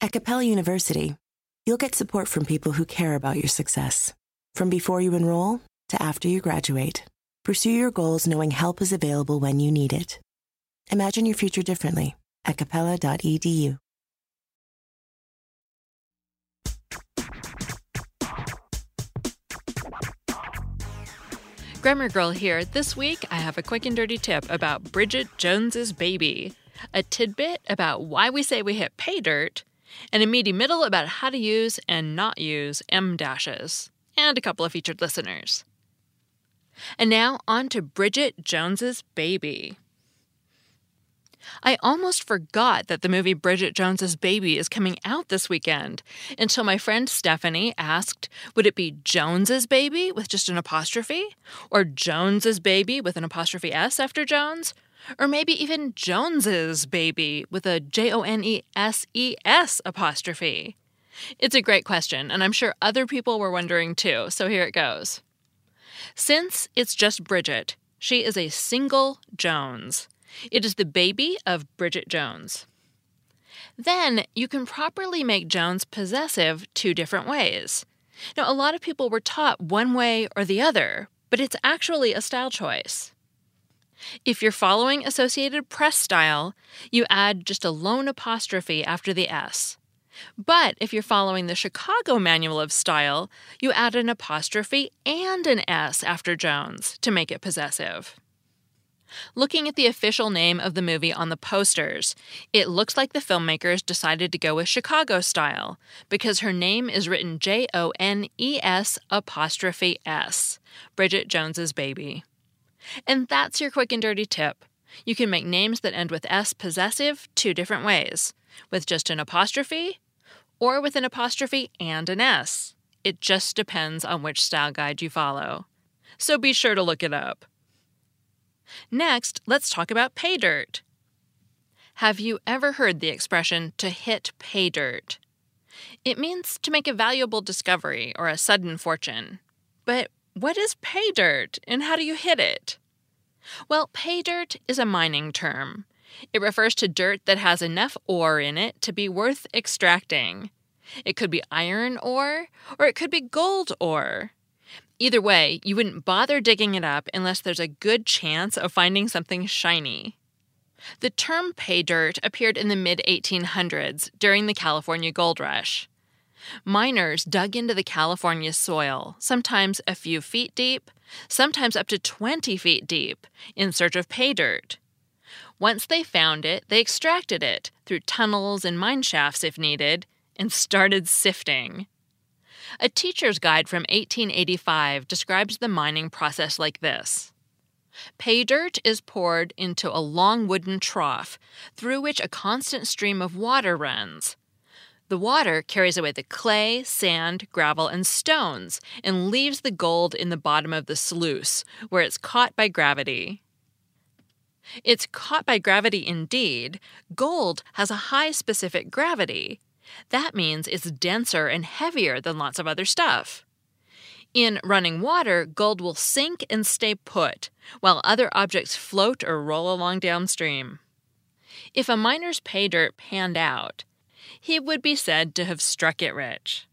At Capella University, you'll get support from people who care about your success. From before you enroll to after you graduate, pursue your goals knowing help is available when you need it. Imagine your future differently at capella.edu. Grammar Girl here. This week, I have a quick and dirty tip about Bridget Jones's baby, a tidbit about why we say we hit pay dirt, and a meaty middle about how to use and not use em dashes, and a couple of featured listeners. And now on to Bridget Jones's baby. I almost forgot that the movie Bridget Jones's Baby is coming out this weekend until my friend Stephanie asked, would it be Jones's Baby with just an apostrophe? Or Jones's Baby with an apostrophe S after Jones? Or maybe even Jones's Baby with a J O N E S E S apostrophe? It's a great question, and I'm sure other people were wondering too, so here it goes. Since it's just Bridget, she is a single Jones. It is the baby of Bridget Jones. Then you can properly make Jones possessive two different ways. Now, a lot of people were taught one way or the other, but it's actually a style choice. If you're following Associated Press style, you add just a lone apostrophe after the S. But if you're following the Chicago Manual of Style, you add an apostrophe and an S after Jones to make it possessive. Looking at the official name of the movie on the posters, it looks like the filmmakers decided to go with Chicago style because her name is written J O N E S apostrophe S, Bridget Jones's baby. And that's your quick and dirty tip. You can make names that end with S possessive two different ways with just an apostrophe or with an apostrophe and an S. It just depends on which style guide you follow. So be sure to look it up. Next, let's talk about pay dirt. Have you ever heard the expression to hit pay dirt? It means to make a valuable discovery or a sudden fortune. But what is pay dirt and how do you hit it? Well, pay dirt is a mining term. It refers to dirt that has enough ore in it to be worth extracting. It could be iron ore, or it could be gold ore. Either way, you wouldn't bother digging it up unless there's a good chance of finding something shiny. The term pay dirt appeared in the mid 1800s during the California gold rush. Miners dug into the California soil, sometimes a few feet deep, sometimes up to 20 feet deep, in search of pay dirt. Once they found it, they extracted it through tunnels and mine shafts if needed and started sifting. A teacher's guide from 1885 describes the mining process like this Pay dirt is poured into a long wooden trough through which a constant stream of water runs. The water carries away the clay, sand, gravel, and stones and leaves the gold in the bottom of the sluice, where it's caught by gravity. It's caught by gravity indeed. Gold has a high specific gravity. That means it's denser and heavier than lots of other stuff. In running water, gold will sink and stay put, while other objects float or roll along downstream. If a miner's pay dirt panned out, he would be said to have struck it rich.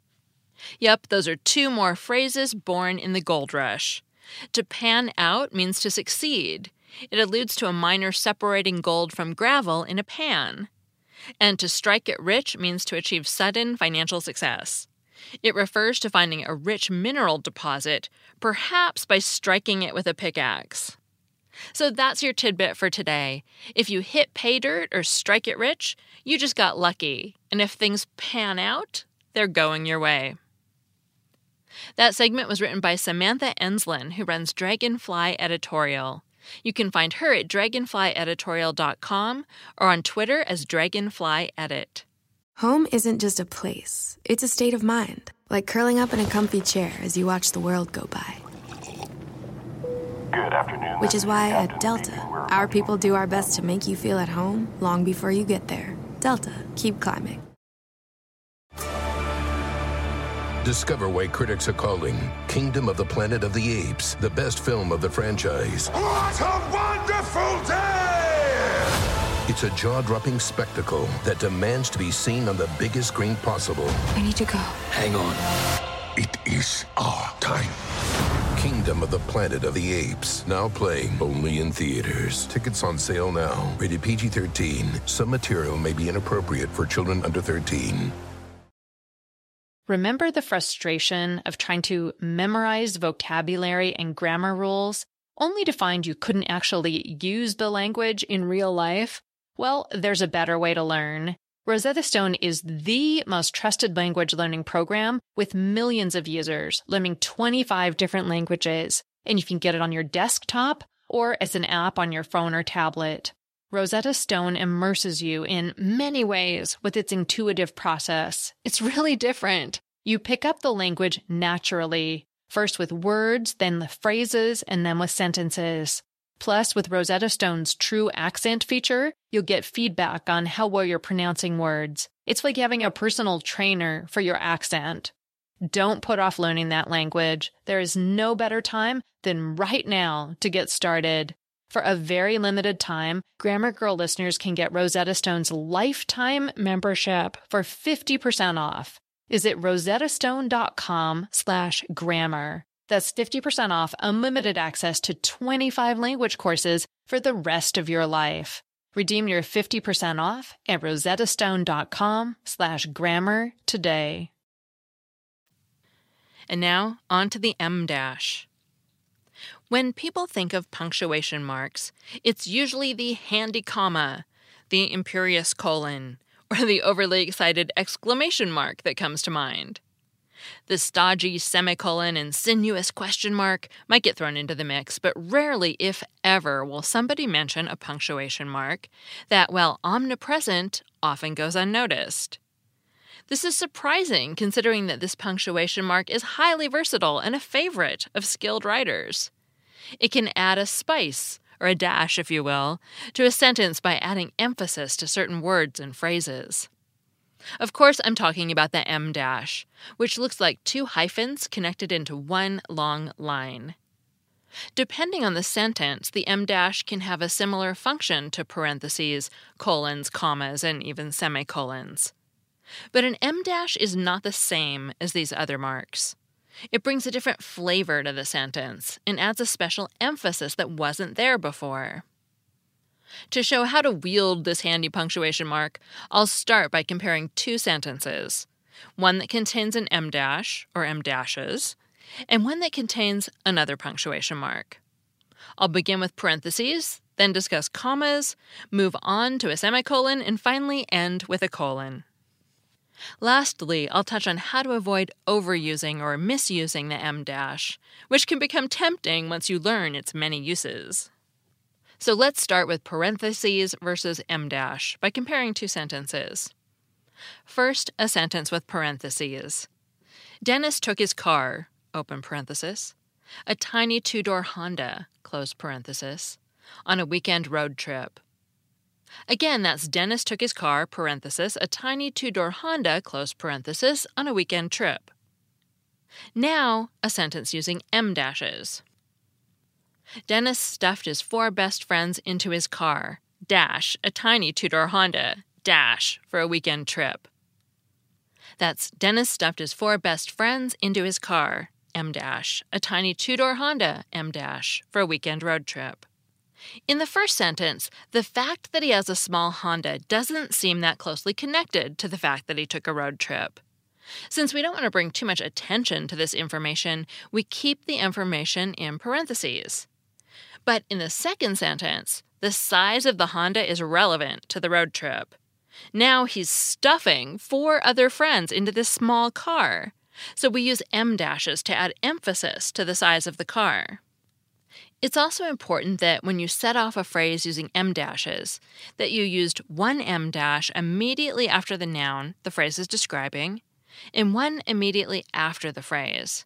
Yep, those are two more phrases born in the gold rush. To pan out means to succeed. It alludes to a miner separating gold from gravel in a pan. And to strike it rich means to achieve sudden financial success. It refers to finding a rich mineral deposit, perhaps by striking it with a pickaxe. So that's your tidbit for today. If you hit pay dirt or strike it rich, you just got lucky. And if things pan out, they're going your way. That segment was written by Samantha Enslen, who runs Dragonfly Editorial. You can find her at dragonflyeditorial.com or on Twitter as dragonflyedit. Home isn't just a place, it's a state of mind, like curling up in a comfy chair as you watch the world go by. Good afternoon. Which is why at Delta, our people do our best to make you feel at home long before you get there. Delta, keep climbing. Discover why critics are calling Kingdom of the Planet of the Apes the best film of the franchise. What a wonderful day! It's a jaw dropping spectacle that demands to be seen on the biggest screen possible. I need to go. Hang on. It is our time. Kingdom of the Planet of the Apes, now playing only in theaters. Tickets on sale now. Rated PG 13. Some material may be inappropriate for children under 13. Remember the frustration of trying to memorize vocabulary and grammar rules only to find you couldn't actually use the language in real life? Well, there's a better way to learn. Rosetta Stone is the most trusted language learning program with millions of users learning 25 different languages, and you can get it on your desktop or as an app on your phone or tablet. Rosetta Stone immerses you in many ways with its intuitive process. It's really different. You pick up the language naturally, first with words, then with phrases, and then with sentences. Plus, with Rosetta Stone's true accent feature, you'll get feedback on how well you're pronouncing words. It's like having a personal trainer for your accent. Don't put off learning that language. There is no better time than right now to get started. For a very limited time, Grammar Girl listeners can get Rosetta Stone's lifetime membership for 50% off. Visit rosettastone.com slash grammar. That's 50% off unlimited access to 25 language courses for the rest of your life. Redeem your 50% off at rosettastone.com slash grammar today. And now, on to the em dash. When people think of punctuation marks, it's usually the handy comma, the imperious colon, or the overly excited exclamation mark that comes to mind. The stodgy semicolon and sinuous question mark might get thrown into the mix, but rarely, if ever, will somebody mention a punctuation mark that, while omnipresent, often goes unnoticed. This is surprising considering that this punctuation mark is highly versatile and a favorite of skilled writers. It can add a spice, or a dash, if you will, to a sentence by adding emphasis to certain words and phrases. Of course, I'm talking about the em dash, which looks like two hyphens connected into one long line. Depending on the sentence, the em dash can have a similar function to parentheses, colons, commas, and even semicolons. But an em dash is not the same as these other marks. It brings a different flavor to the sentence and adds a special emphasis that wasn't there before. To show how to wield this handy punctuation mark, I'll start by comparing two sentences one that contains an em dash or em dashes, and one that contains another punctuation mark. I'll begin with parentheses, then discuss commas, move on to a semicolon, and finally end with a colon. Lastly, I'll touch on how to avoid overusing or misusing the em dash, which can become tempting once you learn its many uses. So let's start with parentheses versus em dash by comparing two sentences. First, a sentence with parentheses. Dennis took his car, open parenthesis, a tiny two door Honda, close parenthesis, on a weekend road trip. Again, that's Dennis took his car, parenthesis, a tiny two door Honda, close parenthesis, on a weekend trip. Now, a sentence using em dashes. Dennis stuffed his four best friends into his car, dash, a tiny two door Honda, dash, for a weekend trip. That's Dennis stuffed his four best friends into his car, em dash, a tiny two door Honda, em dash, for a weekend road trip. In the first sentence, the fact that he has a small Honda doesn't seem that closely connected to the fact that he took a road trip. Since we don't want to bring too much attention to this information, we keep the information in parentheses. But in the second sentence, the size of the Honda is relevant to the road trip. Now he's stuffing four other friends into this small car, so we use em dashes to add emphasis to the size of the car. It's also important that when you set off a phrase using em dashes, that you used one em dash immediately after the noun the phrase is describing, and one immediately after the phrase.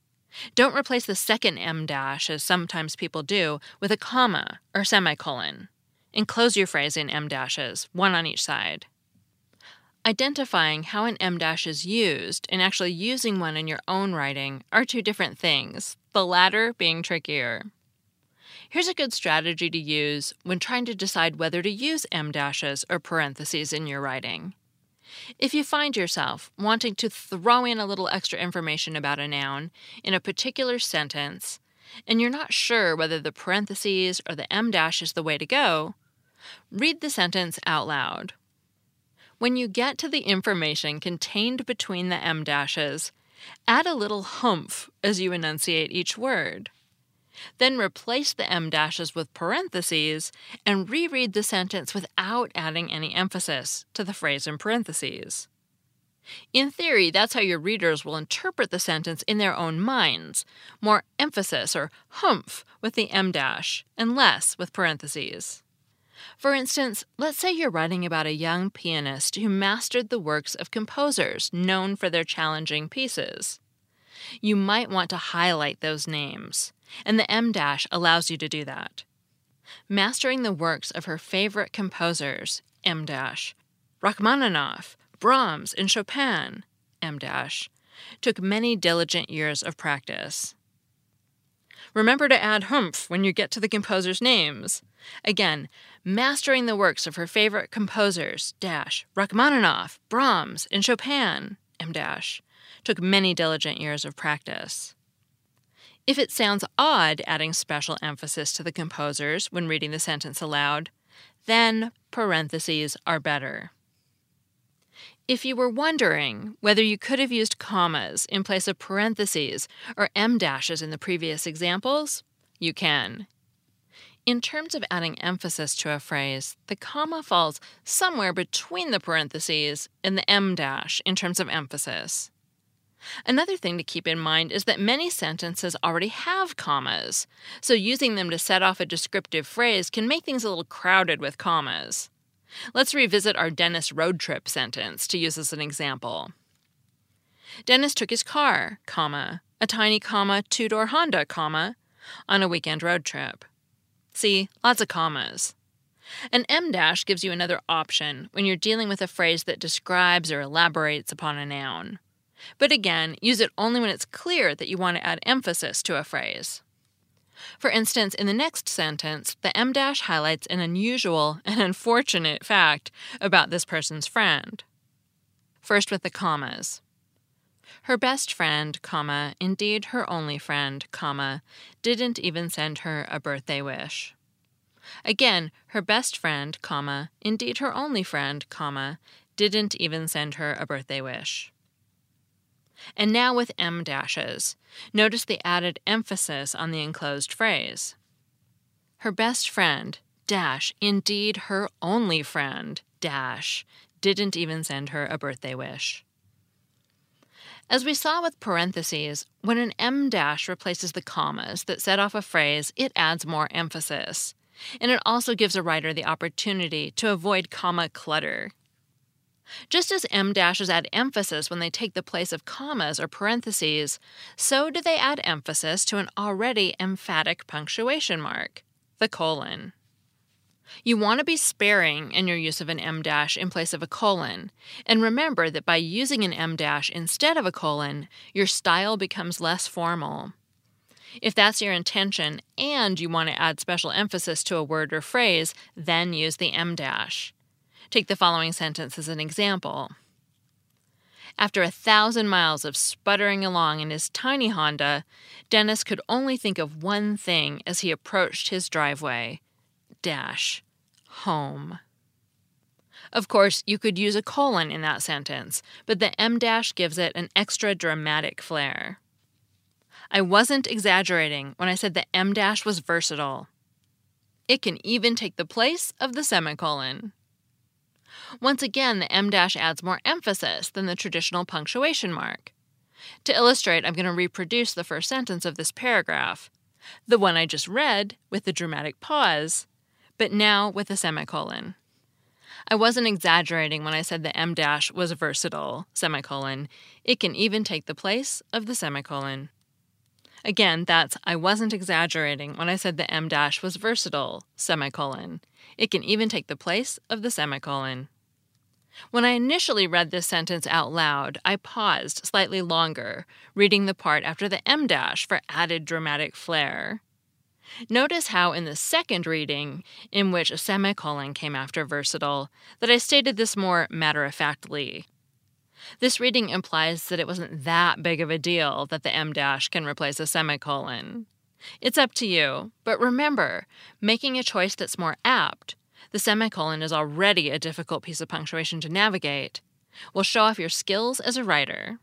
Don't replace the second em dash, as sometimes people do, with a comma or semicolon. Enclose your phrase in em dashes, one on each side. Identifying how an em dash is used and actually using one in your own writing are two different things, the latter being trickier. Here's a good strategy to use when trying to decide whether to use em dashes or parentheses in your writing. If you find yourself wanting to throw in a little extra information about a noun in a particular sentence, and you're not sure whether the parentheses or the em dash is the way to go, read the sentence out loud. When you get to the information contained between the em dashes, add a little humph as you enunciate each word. Then replace the em dashes with parentheses and reread the sentence without adding any emphasis to the phrase in parentheses. In theory, that's how your readers will interpret the sentence in their own minds more emphasis or humph with the em dash and less with parentheses. For instance, let's say you're writing about a young pianist who mastered the works of composers known for their challenging pieces. You might want to highlight those names, and the em dash allows you to do that. Mastering the works of her favorite composers, em dash, Rachmaninoff, Brahms, and Chopin, em dash, took many diligent years of practice. Remember to add humph when you get to the composers' names. Again, mastering the works of her favorite composers, dash, Rachmaninoff, Brahms, and Chopin, em dash, took many diligent years of practice. If it sounds odd adding special emphasis to the composers when reading the sentence aloud, then parentheses are better. If you were wondering whether you could have used commas in place of parentheses or em dashes in the previous examples, you can. In terms of adding emphasis to a phrase, the comma falls somewhere between the parentheses and the em dash in terms of emphasis. Another thing to keep in mind is that many sentences already have commas, so using them to set off a descriptive phrase can make things a little crowded with commas. Let's revisit our Dennis road trip sentence to use as an example. Dennis took his car, comma, a tiny comma two-door Honda, comma, on a weekend road trip. See, lots of commas. An em dash gives you another option when you're dealing with a phrase that describes or elaborates upon a noun. But again, use it only when it's clear that you want to add emphasis to a phrase. For instance, in the next sentence, the em dash highlights an unusual and unfortunate fact about this person's friend. First with the commas. Her best friend, comma, indeed her only friend, comma, didn't even send her a birthday wish. Again, her best friend, comma, indeed her only friend, comma, didn't even send her a birthday wish. And now with em dashes. Notice the added emphasis on the enclosed phrase. Her best friend, dash, indeed her only friend, dash, didn't even send her a birthday wish. As we saw with parentheses, when an em dash replaces the commas that set off a phrase, it adds more emphasis. And it also gives a writer the opportunity to avoid comma clutter, just as em dashes add emphasis when they take the place of commas or parentheses, so do they add emphasis to an already emphatic punctuation mark, the colon. You want to be sparing in your use of an em dash in place of a colon, and remember that by using an em dash instead of a colon, your style becomes less formal. If that's your intention and you want to add special emphasis to a word or phrase, then use the em dash. Take the following sentence as an example. After a thousand miles of sputtering along in his tiny Honda, Dennis could only think of one thing as he approached his driveway dash, home. Of course, you could use a colon in that sentence, but the em dash gives it an extra dramatic flair. I wasn't exaggerating when I said the em dash was versatile. It can even take the place of the semicolon. Once again, the em dash adds more emphasis than the traditional punctuation mark. To illustrate, I'm going to reproduce the first sentence of this paragraph. the one I just read with the dramatic pause, but now with a semicolon. I wasn't exaggerating when I said the em dash was versatile, semicolon. It can even take the place of the semicolon. Again, that's I wasn't exaggerating when I said the em dash was versatile, semicolon. It can even take the place of the semicolon. When I initially read this sentence out loud, I paused slightly longer, reading the part after the em dash for added dramatic flair. Notice how, in the second reading, in which a semicolon came after versatile, that I stated this more matter of factly. This reading implies that it wasn't that big of a deal that the em dash can replace a semicolon. It's up to you, but remember, making a choice that's more apt, the semicolon is already a difficult piece of punctuation to navigate, will show off your skills as a writer.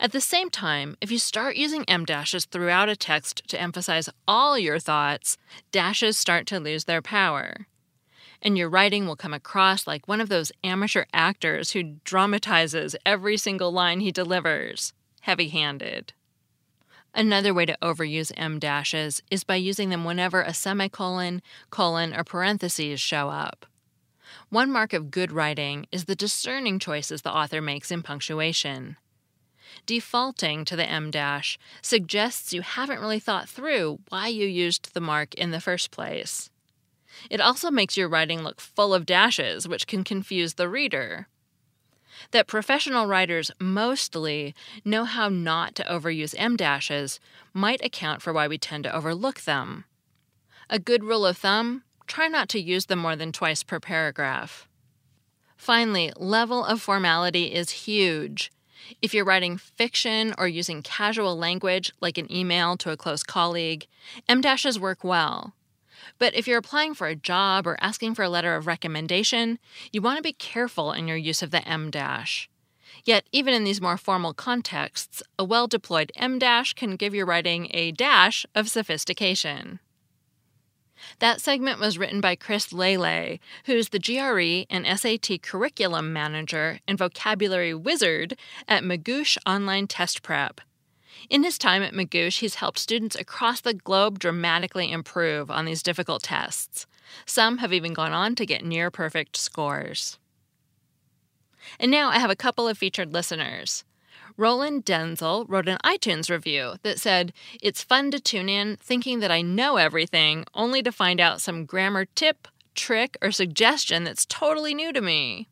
At the same time, if you start using em dashes throughout a text to emphasize all your thoughts, dashes start to lose their power. And your writing will come across like one of those amateur actors who dramatizes every single line he delivers, heavy handed. Another way to overuse em dashes is by using them whenever a semicolon, colon, or parentheses show up. One mark of good writing is the discerning choices the author makes in punctuation. Defaulting to the em dash suggests you haven't really thought through why you used the mark in the first place. It also makes your writing look full of dashes, which can confuse the reader that professional writers mostly know how not to overuse em dashes might account for why we tend to overlook them. A good rule of thumb try not to use them more than twice per paragraph. Finally, level of formality is huge. If you're writing fiction or using casual language like an email to a close colleague, em dashes work well. But if you're applying for a job or asking for a letter of recommendation, you want to be careful in your use of the em dash. Yet, even in these more formal contexts, a well deployed em dash can give your writing a dash of sophistication. That segment was written by Chris Lele, who's the GRE and SAT curriculum manager and vocabulary wizard at Magoosh Online Test Prep. In his time at Magoosh, he's helped students across the globe dramatically improve on these difficult tests. Some have even gone on to get near perfect scores. And now I have a couple of featured listeners. Roland Denzel wrote an iTunes review that said, It's fun to tune in thinking that I know everything, only to find out some grammar tip, trick, or suggestion that's totally new to me.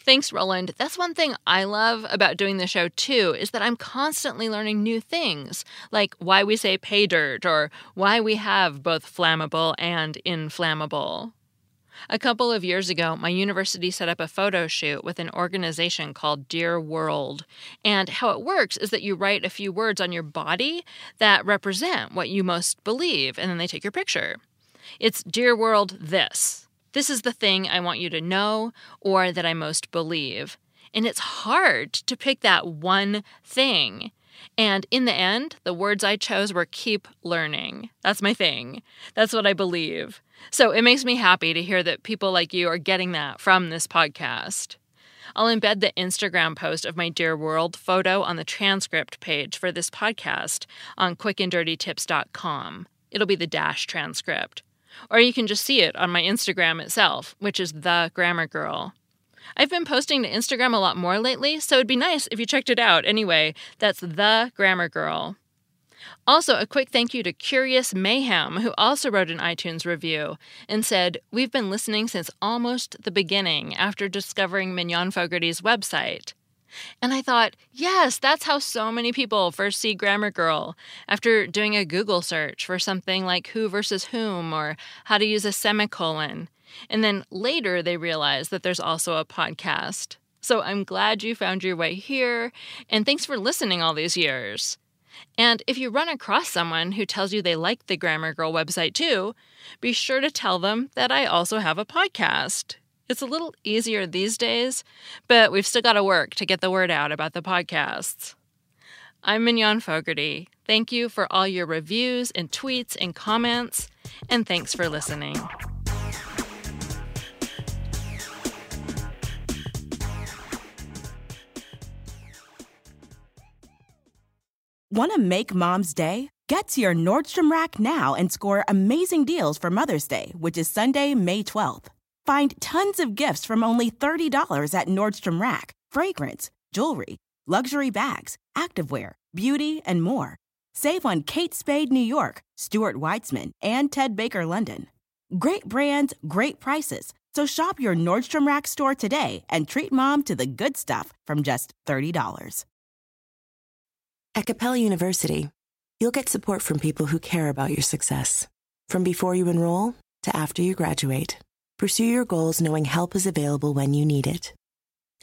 Thanks, Roland. That's one thing I love about doing the show too, is that I'm constantly learning new things, like why we say pay dirt or why we have both flammable and inflammable. A couple of years ago, my university set up a photo shoot with an organization called Dear World. And how it works is that you write a few words on your body that represent what you most believe, and then they take your picture. It's Dear World this. This is the thing I want you to know or that I most believe. And it's hard to pick that one thing. And in the end, the words I chose were keep learning. That's my thing. That's what I believe. So it makes me happy to hear that people like you are getting that from this podcast. I'll embed the Instagram post of my Dear World photo on the transcript page for this podcast on quickanddirtytips.com. It'll be the dash transcript. Or you can just see it on my Instagram itself, which is The Grammar Girl. I've been posting to Instagram a lot more lately, so it'd be nice if you checked it out. Anyway, that's The Grammar Girl. Also, a quick thank you to Curious Mayhem, who also wrote an iTunes review and said, We've been listening since almost the beginning after discovering Mignon Fogarty's website. And I thought, yes, that's how so many people first see Grammar Girl after doing a Google search for something like who versus whom or how to use a semicolon. And then later they realize that there's also a podcast. So I'm glad you found your way here, and thanks for listening all these years. And if you run across someone who tells you they like the Grammar Girl website too, be sure to tell them that I also have a podcast. It's a little easier these days, but we've still got to work to get the word out about the podcasts. I'm Mignon Fogarty. Thank you for all your reviews and tweets and comments, and thanks for listening. Want to make mom's day? Get to your Nordstrom Rack now and score amazing deals for Mother's Day, which is Sunday, May 12th. Find tons of gifts from only $30 at Nordstrom Rack fragrance, jewelry, luxury bags, activewear, beauty, and more. Save on Kate Spade New York, Stuart Weitzman, and Ted Baker London. Great brands, great prices. So shop your Nordstrom Rack store today and treat mom to the good stuff from just $30. At Capella University, you'll get support from people who care about your success. From before you enroll to after you graduate, pursue your goals knowing help is available when you need it.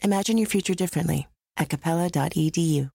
Imagine your future differently at capella.edu.